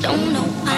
don't know.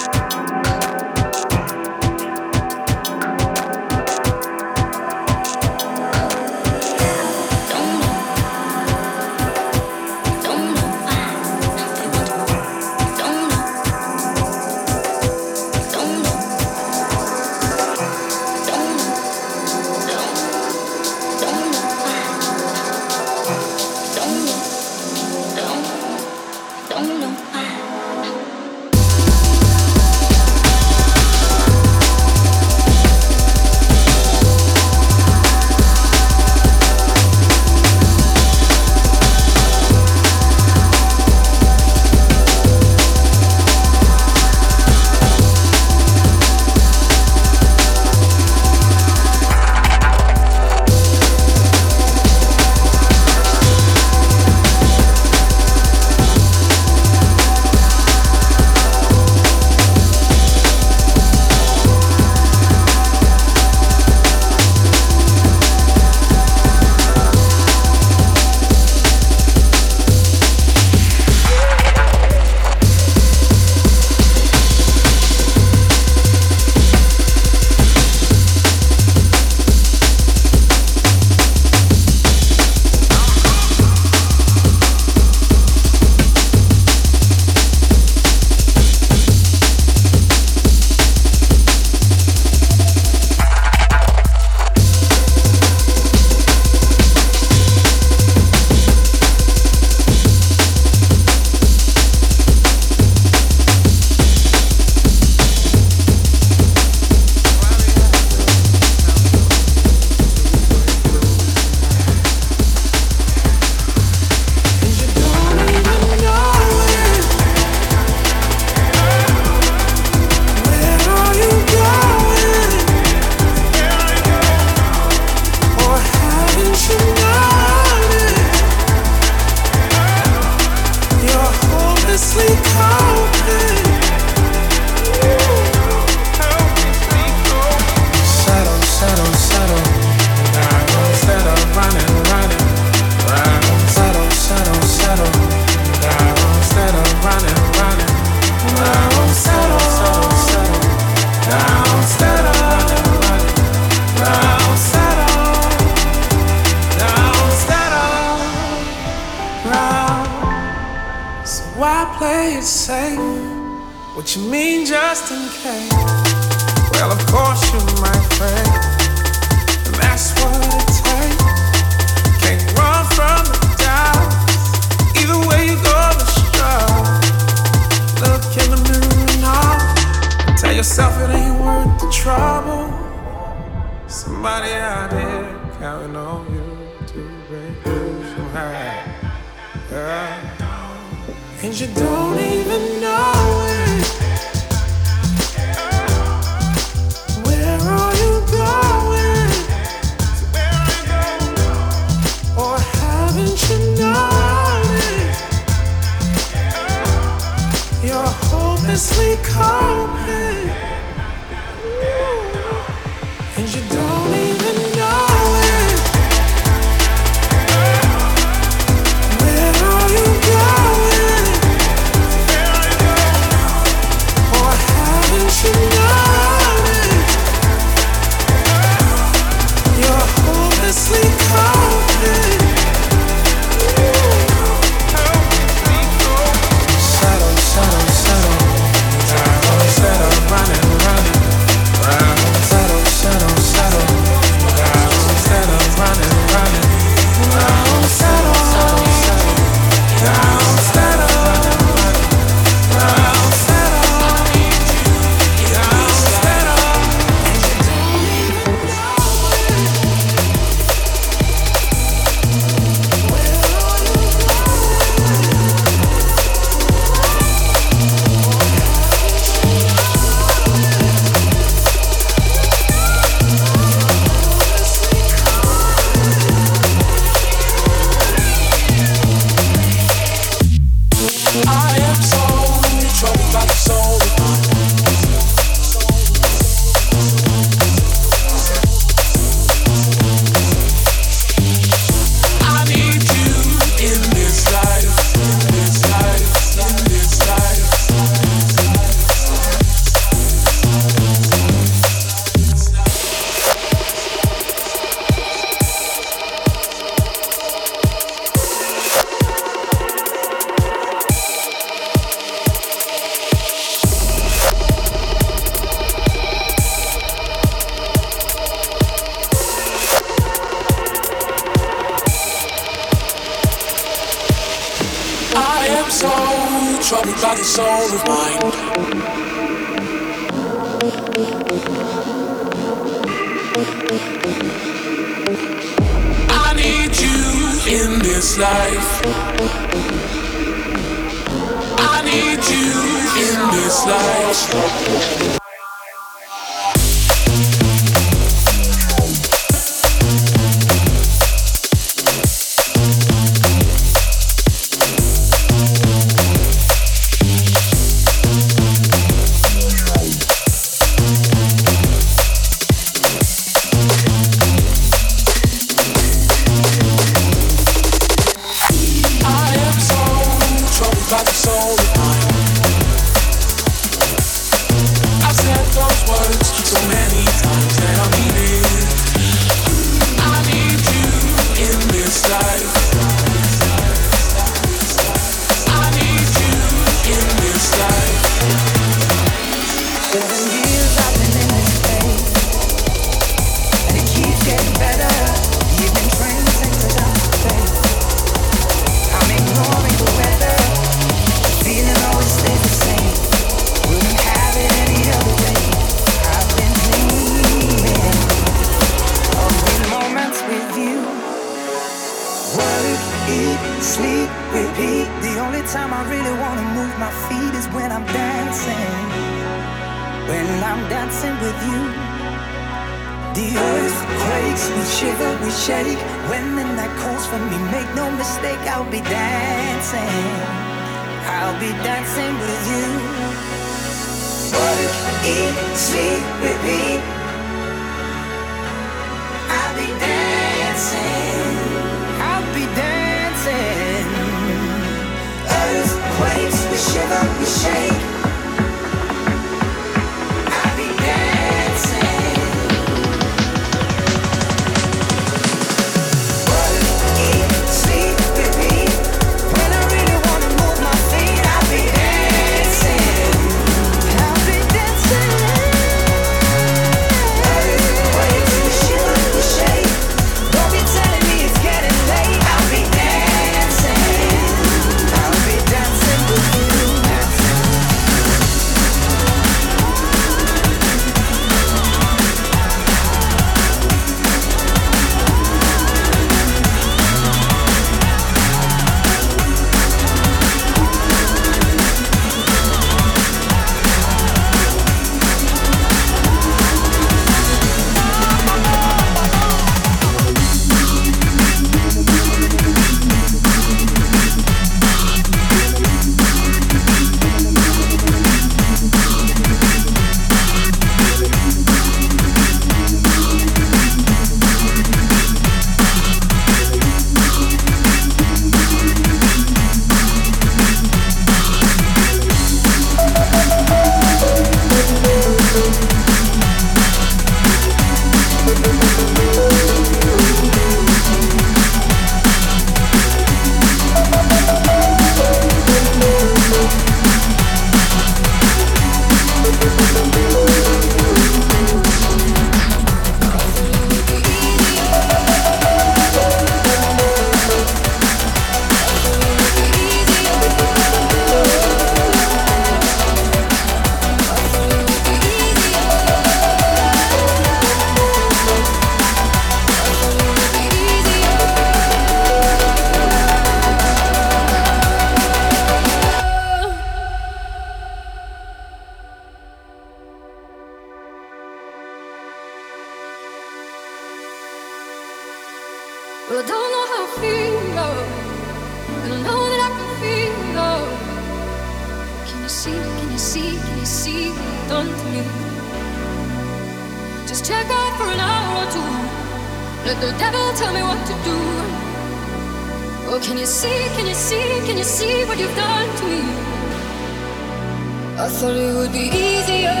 be easier.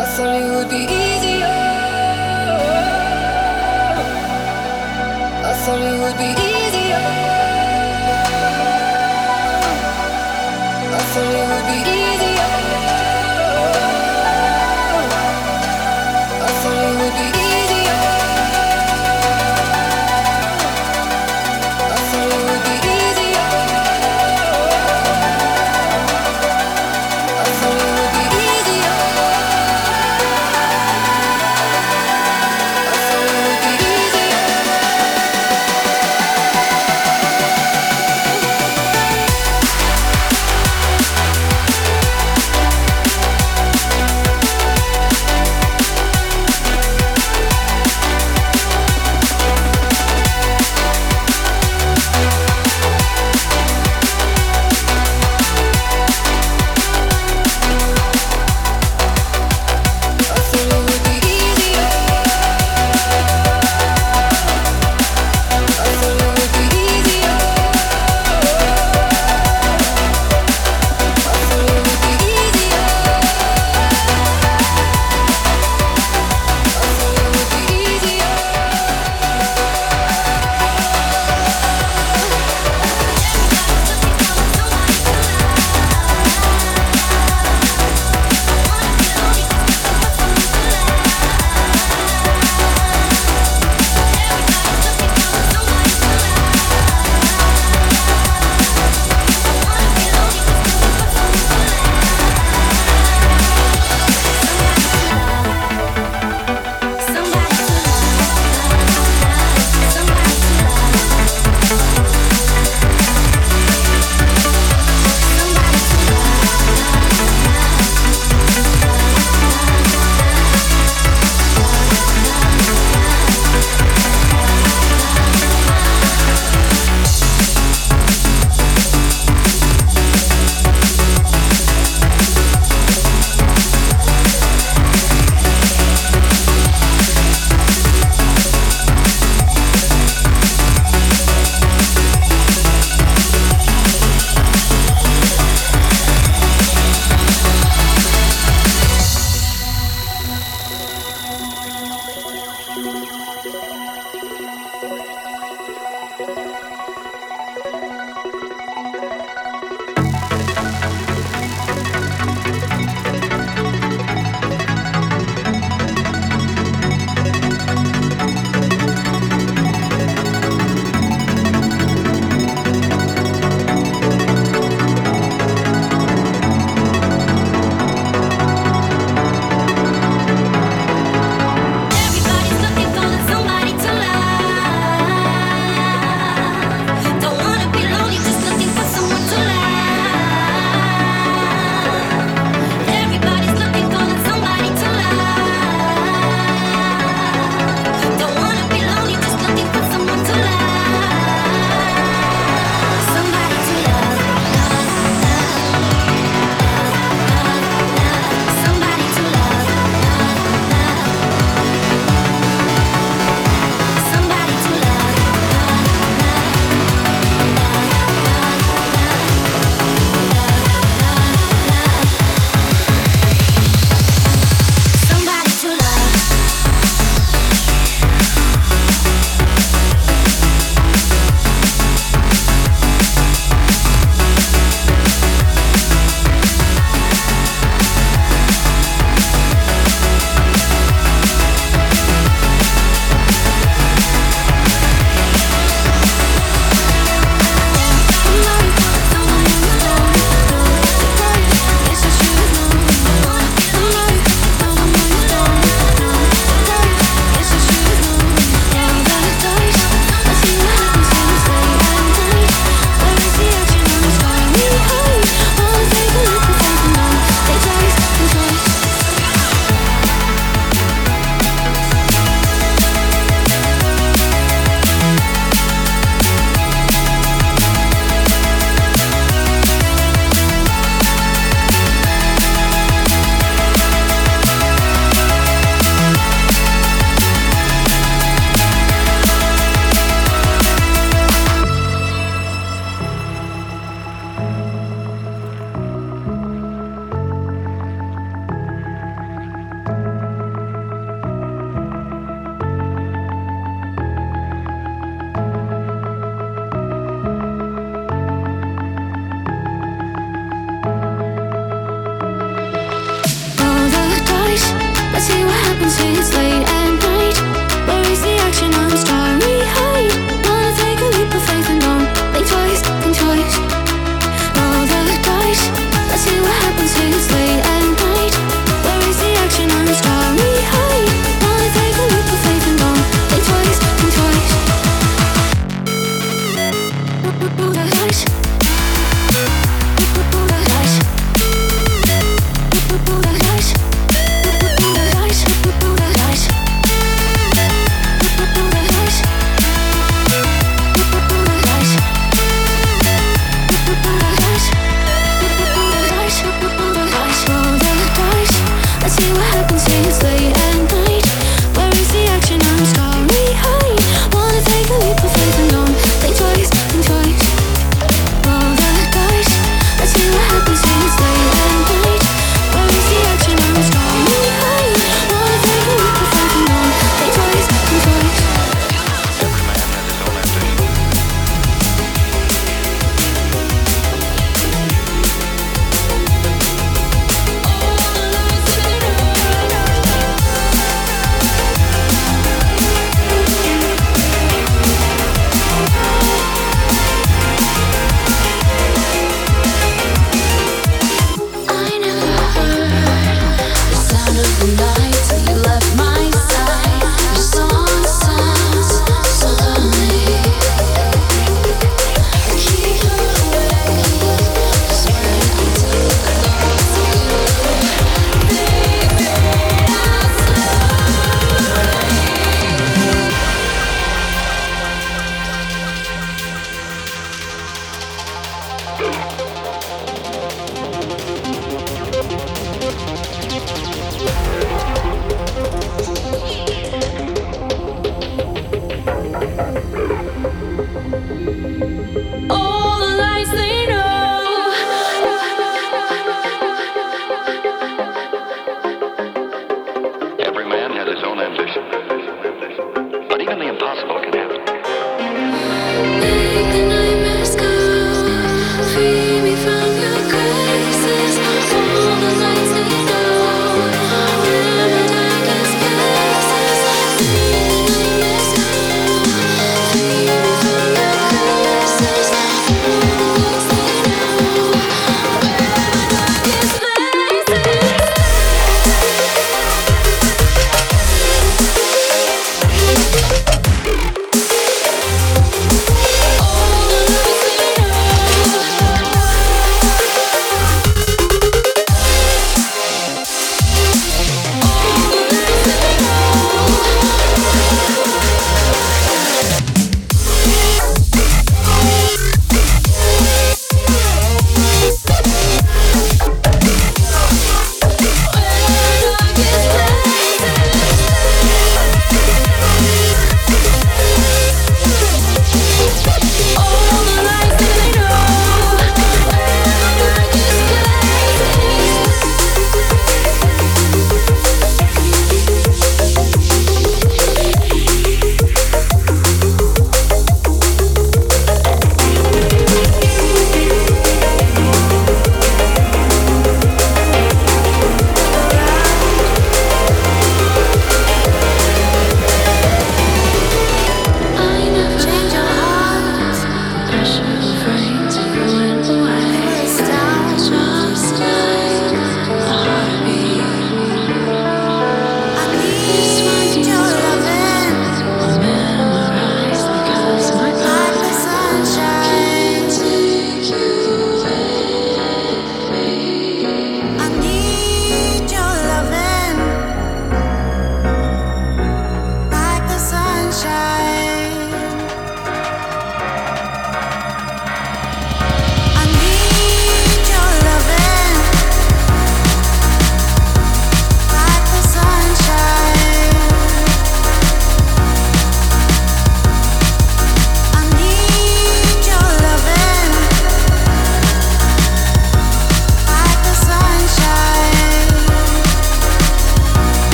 I thought it would be easier. I thought it would be easier. I thought it would be easier.